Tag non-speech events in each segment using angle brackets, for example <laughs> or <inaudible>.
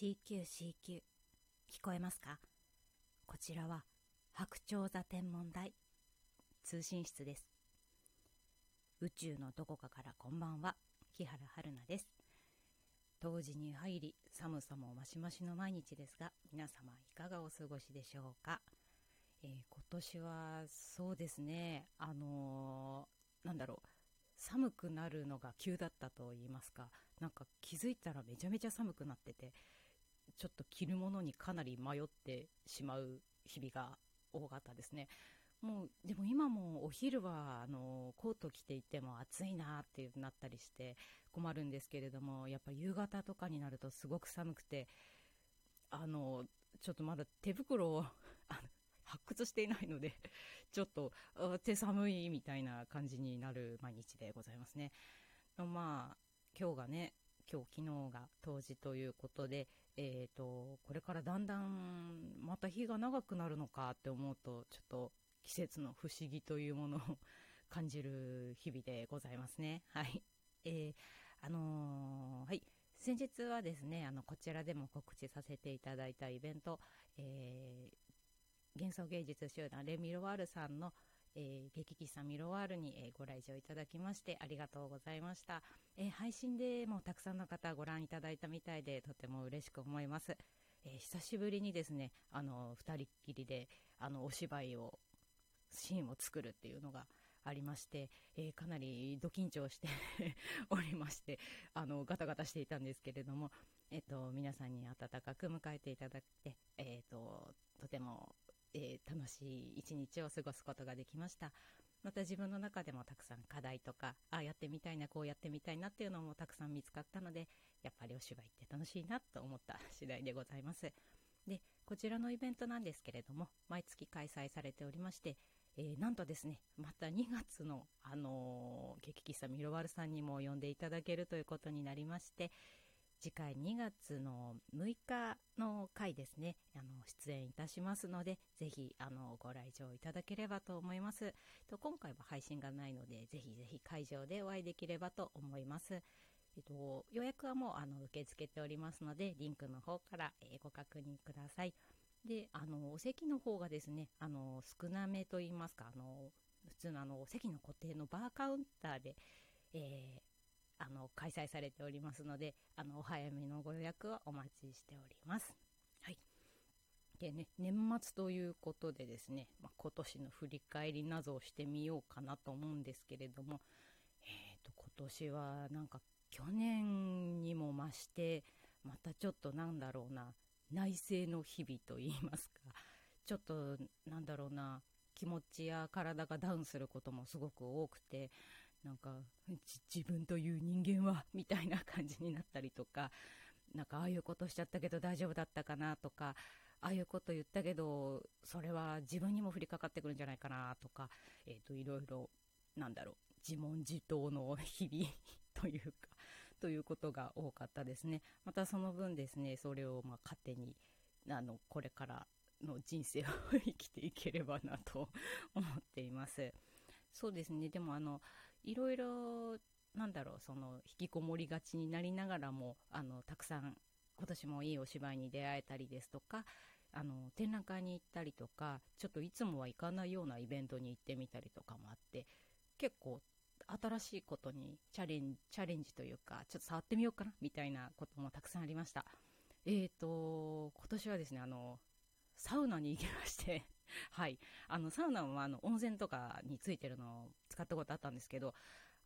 CQCQ 聞こえますか？こちらは白鳥座天文台通信室です。宇宙のどこかからこんばんは木原春菜です。冬至に入り寒さもマシマシの毎日ですが皆様いかがお過ごしでしょうか、えー、今年はそうですねあのー、なんだろう寒くなるのが急だったと言いますかなんか気づいたらめちゃめちゃ寒くなっててちょっと着るものにかなり迷ってしまう日々が多かったですね。もうでも今もお昼はあのコート着ていても暑いなってなったりして困るんですけれどもやっぱ夕方とかになるとすごく寒くてあのちょっとまだ手袋を発掘していないのでちょっと手寒いみたいな感じになる毎日でございますね。まあ今日がね今日昨日が冬至ということで、えーと、これからだんだんまた日が長くなるのかって思うとちょっと季節の不思議というものを感じる日々でございますね。<laughs> はい。えー、あのー、はい。先日はですね、あの、こちらでも告知させていただいたイベント、えー、幻想芸術集団レミロワールさんのえー、劇喫茶ミロワールに、えー、ご来場いただきましてありがとうございました、えー、配信でもたくさんの方ご覧いただいたみたいでとても嬉しく思います、え久しぶりにですねあの2人きりであのお芝居をシーンを作るっていうのがありまして、えー、かなりド緊張して <laughs> おりましてあのガタガタしていたんですけれども、えっと、皆さんに温かく迎えていただいて、えっと、とてもえー、楽しい一日を過ごすことができました。また自分の中でもたくさん課題とかああやってみたいなこうやってみたいなっていうのもたくさん見つかったのでやっぱりお芝居って楽しいなと思った次第でございます。でこちらのイベントなんですけれども毎月開催されておりましてえー、なんとですね、また2月の、あのー、劇喫茶ミロワルさんにも呼んでいただけるということになりまして、次回2月の6日の回ですね、あの、出演いたしますので、ぜひ、あの、ご来場いただければと思います。と今回は配信がないので、ぜひぜひ会場でお会いできればと思います。えっと、予約はもう、あの、受け付けておりますので、リンクの方から、えー、ご確認ください。で、あの、お席の方がですね、あの、少なめと言いますか、あの、普通のあの、席の固定のバーカウンターで、えー、あの開催されておりますのであのお早めのご予約はお待ちしております。はいでね、年末ということでですね、まあ、今年の振り返りなどをしてみようかなと思うんですけれども、えーと、今年はなんか去年にも増してまたちょっとなんだろうな内政の日々といいますかちょっとなんだろうな気持ちや体がダウンすることもすごく多くてなんか自分という人間はみたいな感じになったりとかなんかああいうことしちゃったけど大丈夫だったかなとかああいうこと言ったけどそれは自分にも降りかかってくるんじゃないかなとか、えーと、いろいろなんだろう自問自答の日々 <laughs> というかということが多かったですね。またその分ですねそれをまあ糧にあのこれからの人生を <laughs> 生きていければなと思っています。そうですね。でもあのいろいろなんだろうその引きこもりがちになりながらもあのたくさん今年もいいお芝居に出会えたりですとかあの展覧会に行ったりとかちょっといつもは行かないようなイベントに行ってみたりとかもあって結構新しいことにチャレンジチャレンジというかちょっと触ってみようかなみたいなこともたくさんありました。えーと今年はですねあのサウナに行きまして <laughs> はい。あの、サウナは、あの、温泉とかについてるのを使ったことあったんですけど、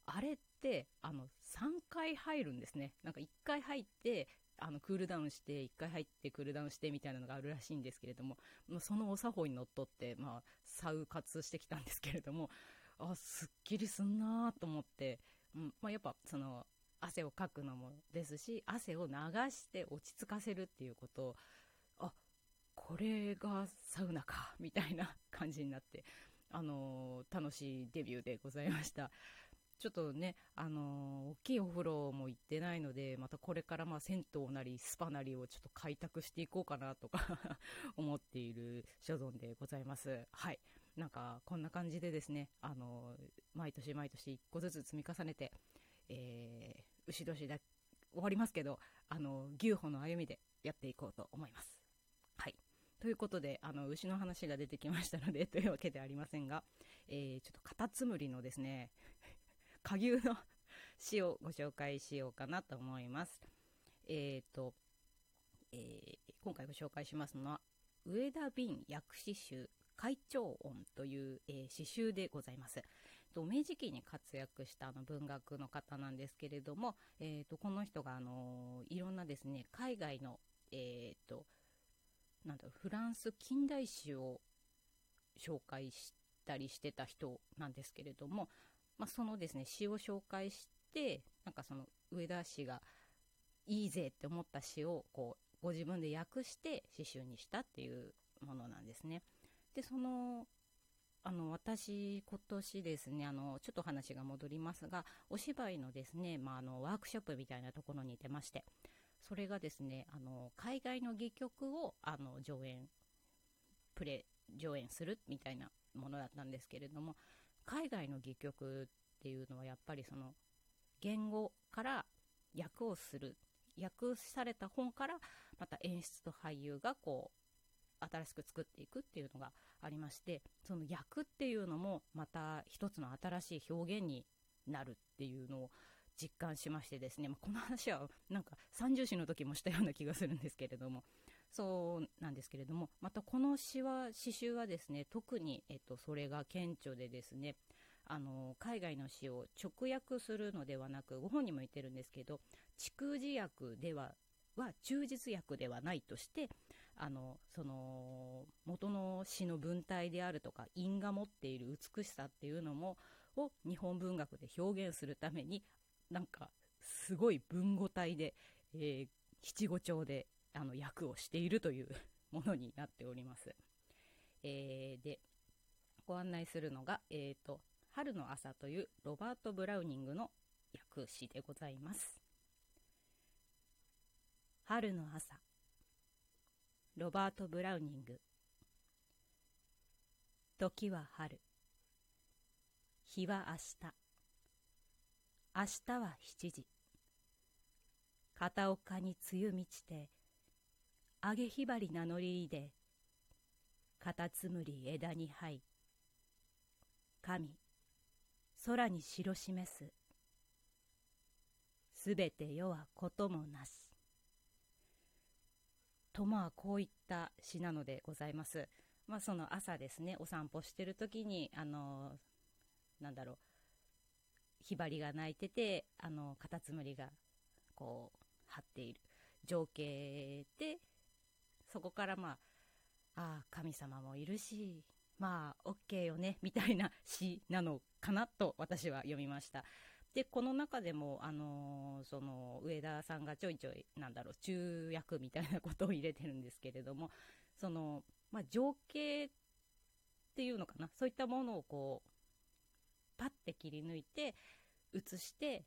あれって、あの、3回入るんですね。なんか1回入って、あの、クールダウンして、1回入ってクールダウンしてみたいなのがあるらしいんですけれども、まあ、そのお作法にのっとって、まあ、サウ活してきたんですけれども、あ、すっきりすんなと思って、うん、まあ、やっぱ、その、汗をかくのもですし、汗を流して落ち着かせるっていうこと、これがサウナか、みたいな感じになって、あのー、楽しいデビューでございました。ちょっとね、あのー、大きいお風呂も行ってないので、またこれからまあ銭湯なりスパなりをちょっと開拓していこうかなとか <laughs> 思っている所存でございます。はい。なんか、こんな感じでですね、あのー、毎年毎年1個ずつ積み重ねて、えー、牛年だ終わりますけど、あの、牛歩の歩みでやっていこうと思います。ということで、あの、牛の話が出てきましたので、<laughs> というわけではありませんが、えー、ちょっとカタツムリのですね、<laughs> 下牛の詩をご紹介しようかなと思います。えっ、ー、と、えー、今回ご紹介しますのは、上田瓶薬師集会長音という、えー、詩集でございます。と明治期に活躍したあの文学の方なんですけれども、えーと、この人が、あのいろんなですね海外の、えーと、なんだフランス近代史を紹介したりしてた人なんですけれども、まあ、そのですね詩を紹介してなんかその上田氏がいいぜって思った詩をこうご自分で訳して詩集にしたっていうものなんですね。でそのあの私、今年ですねあのちょっと話が戻りますがお芝居のですね、まあ、あのワークショップみたいなところに出ましてそれがですねあの海外の戯曲をあの上演プレ上演するみたいなものだったんですけれども海外の戯曲っていうのはやっぱりその言語から訳をする訳された本からまた演出と俳優がこう新しく作っていくっていうのがありましてその役っていうのもまた一つの新しい表現になるっていうのを実感しましてですね、まあ、この話はなんか三重詩の時もしたような気がするんですけれどもそうなんですけれどもまたこの詩は詩集はですね特に、えっと、それが顕著でですねあの海外の詩を直訳するのではなくご本人も言ってるんですけど蓄字訳ではは忠実訳ではないとしてあのその元の詩の文体であるとか韻が持っている美しさっていうのもを日本文学で表現するためになんかすごい文語体で、えー、七五調であの訳をしているというものになっております。えー、でご案内するのが、えーと「春の朝」というロバート・ブラウニングの訳詩でございます。春の朝ロバート・ブラウニング時は春日は明日明日は七時。片岡に梅雨満ちて揚げひばり名乗りでカタツムリ枝に這い神空に白示す。すべて世はこともなし。とまあこういった詩なのでございます。まあその朝ですねお散歩してる時にあのなんだろうひばりが鳴いててあのカタツムリがこう張っている情景でそこからまあああ神様もいるしまあ OK よねみたいな詩なのかなと私は読みました。でこの中でも、あのー、その上田さんがちょいちょいなんだろう中訳みたいなことを入れてるんですけれどもその、まあ、情景っていうのかなそういったものをこうパッて切り抜いて写して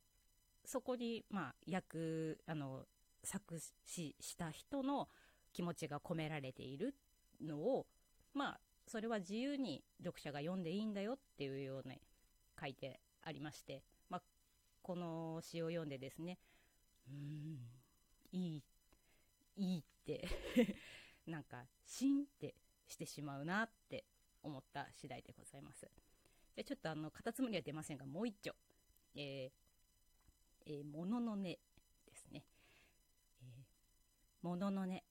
そこに、まあ、訳あの作詞した人の気持ちが込められているのをまあそれは自由に読者が読んでいいんだよっていうように書いてありましてまこの詩を読んでですねうんいいいいって <laughs> なんかシンってしてしまうなって思った次第でございます。じゃちょっとあのカタツムリは出ませんがもう一丁。えー、えー、もののねですね、えー、もののね。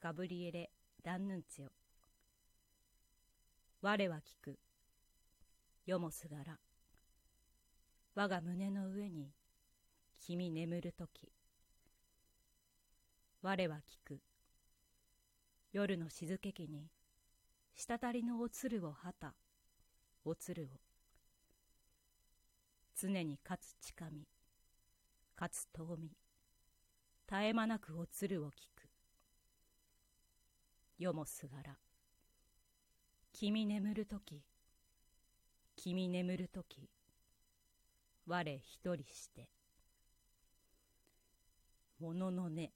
ガブリエレ・ダンヌンツィオ我は聞く。世もすがら。我が胸の上に君眠るとき我は聞く。夜の静けきに滴りのおつるをはた。おつるを。常に勝つ近み。勝つ遠み。絶え間なくおつるを聞く。世もすがら。君眠るとき君眠るとき我一人して。もののね、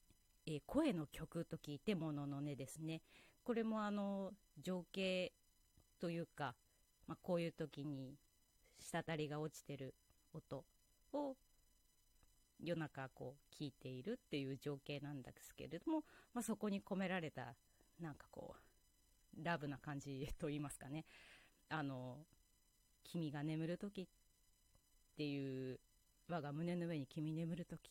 え声の曲と聞いてもののねですね。これもあの情景というか、まあ、こういう時に滴りが落ちてる音を夜中こう聞いているっていう情景なんですけれども、まあ、そこに込められたなんかこうラブな感じと言いますかね。あの君が眠る時っていう我が胸の上に君眠る時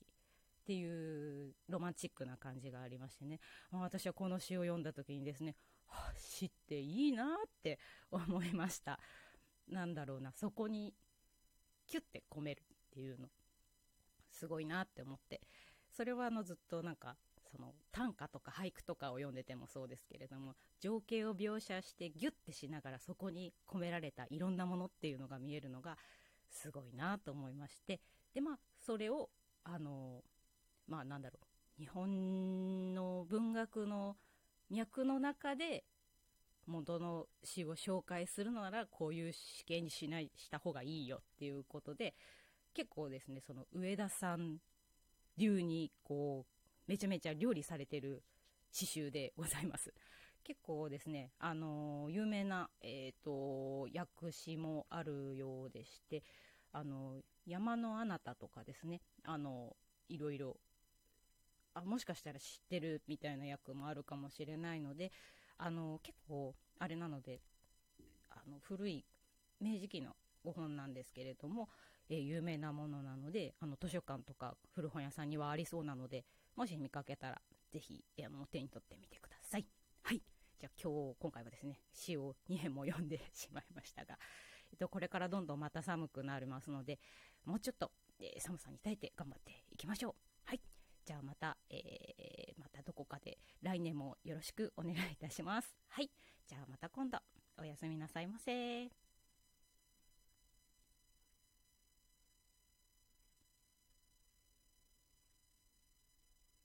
っていうロマンチックな感じがありましてね、まあ、私はこの詩を読んだ時にですね、はあ、詩っていいなって思いました。なんだろうな。そこにキュッて込めるっていうの。すごいなって思って。それはあのずっとなんかその短歌とか俳句とかを読んでてもそうですけれども情景を描写してギュッてしながらそこに込められたいろんなものっていうのが見えるのがすごいなと思いまして。でまあそれをあのまあなんだろう。日本の文学の脈の中で元の詩を紹介するならこういう試験にしないした方がいいよっていうことで結構ですねその上田さん流にこうめちゃめちゃ料理されてる刺繍でございます。結構ですねあの有名な、えーと、訳詞もあるようでしてあの山のあなたとかですねあのいろいろあもしかしたら知ってるみたいな役もあるかもしれないのであの結構あれなのであの古い明治期のご本なんですけれども、えー、有名なものなのであの図書館とか古本屋さんにはありそうなのでもし見かけたらぜひ、あの手に取ってみてください。はいじゃあ今日今回はですね詩を2編も読んで <laughs> しまいましたが、えっと、これからどんどんまた寒くなりますのでもうちょっと、えー、寒さに耐えて頑張っていきましょう。じゃあまた、えー、またどこかで来年もよろしくお願いいたします。はい。じゃあまた今度おやすみなさいませ。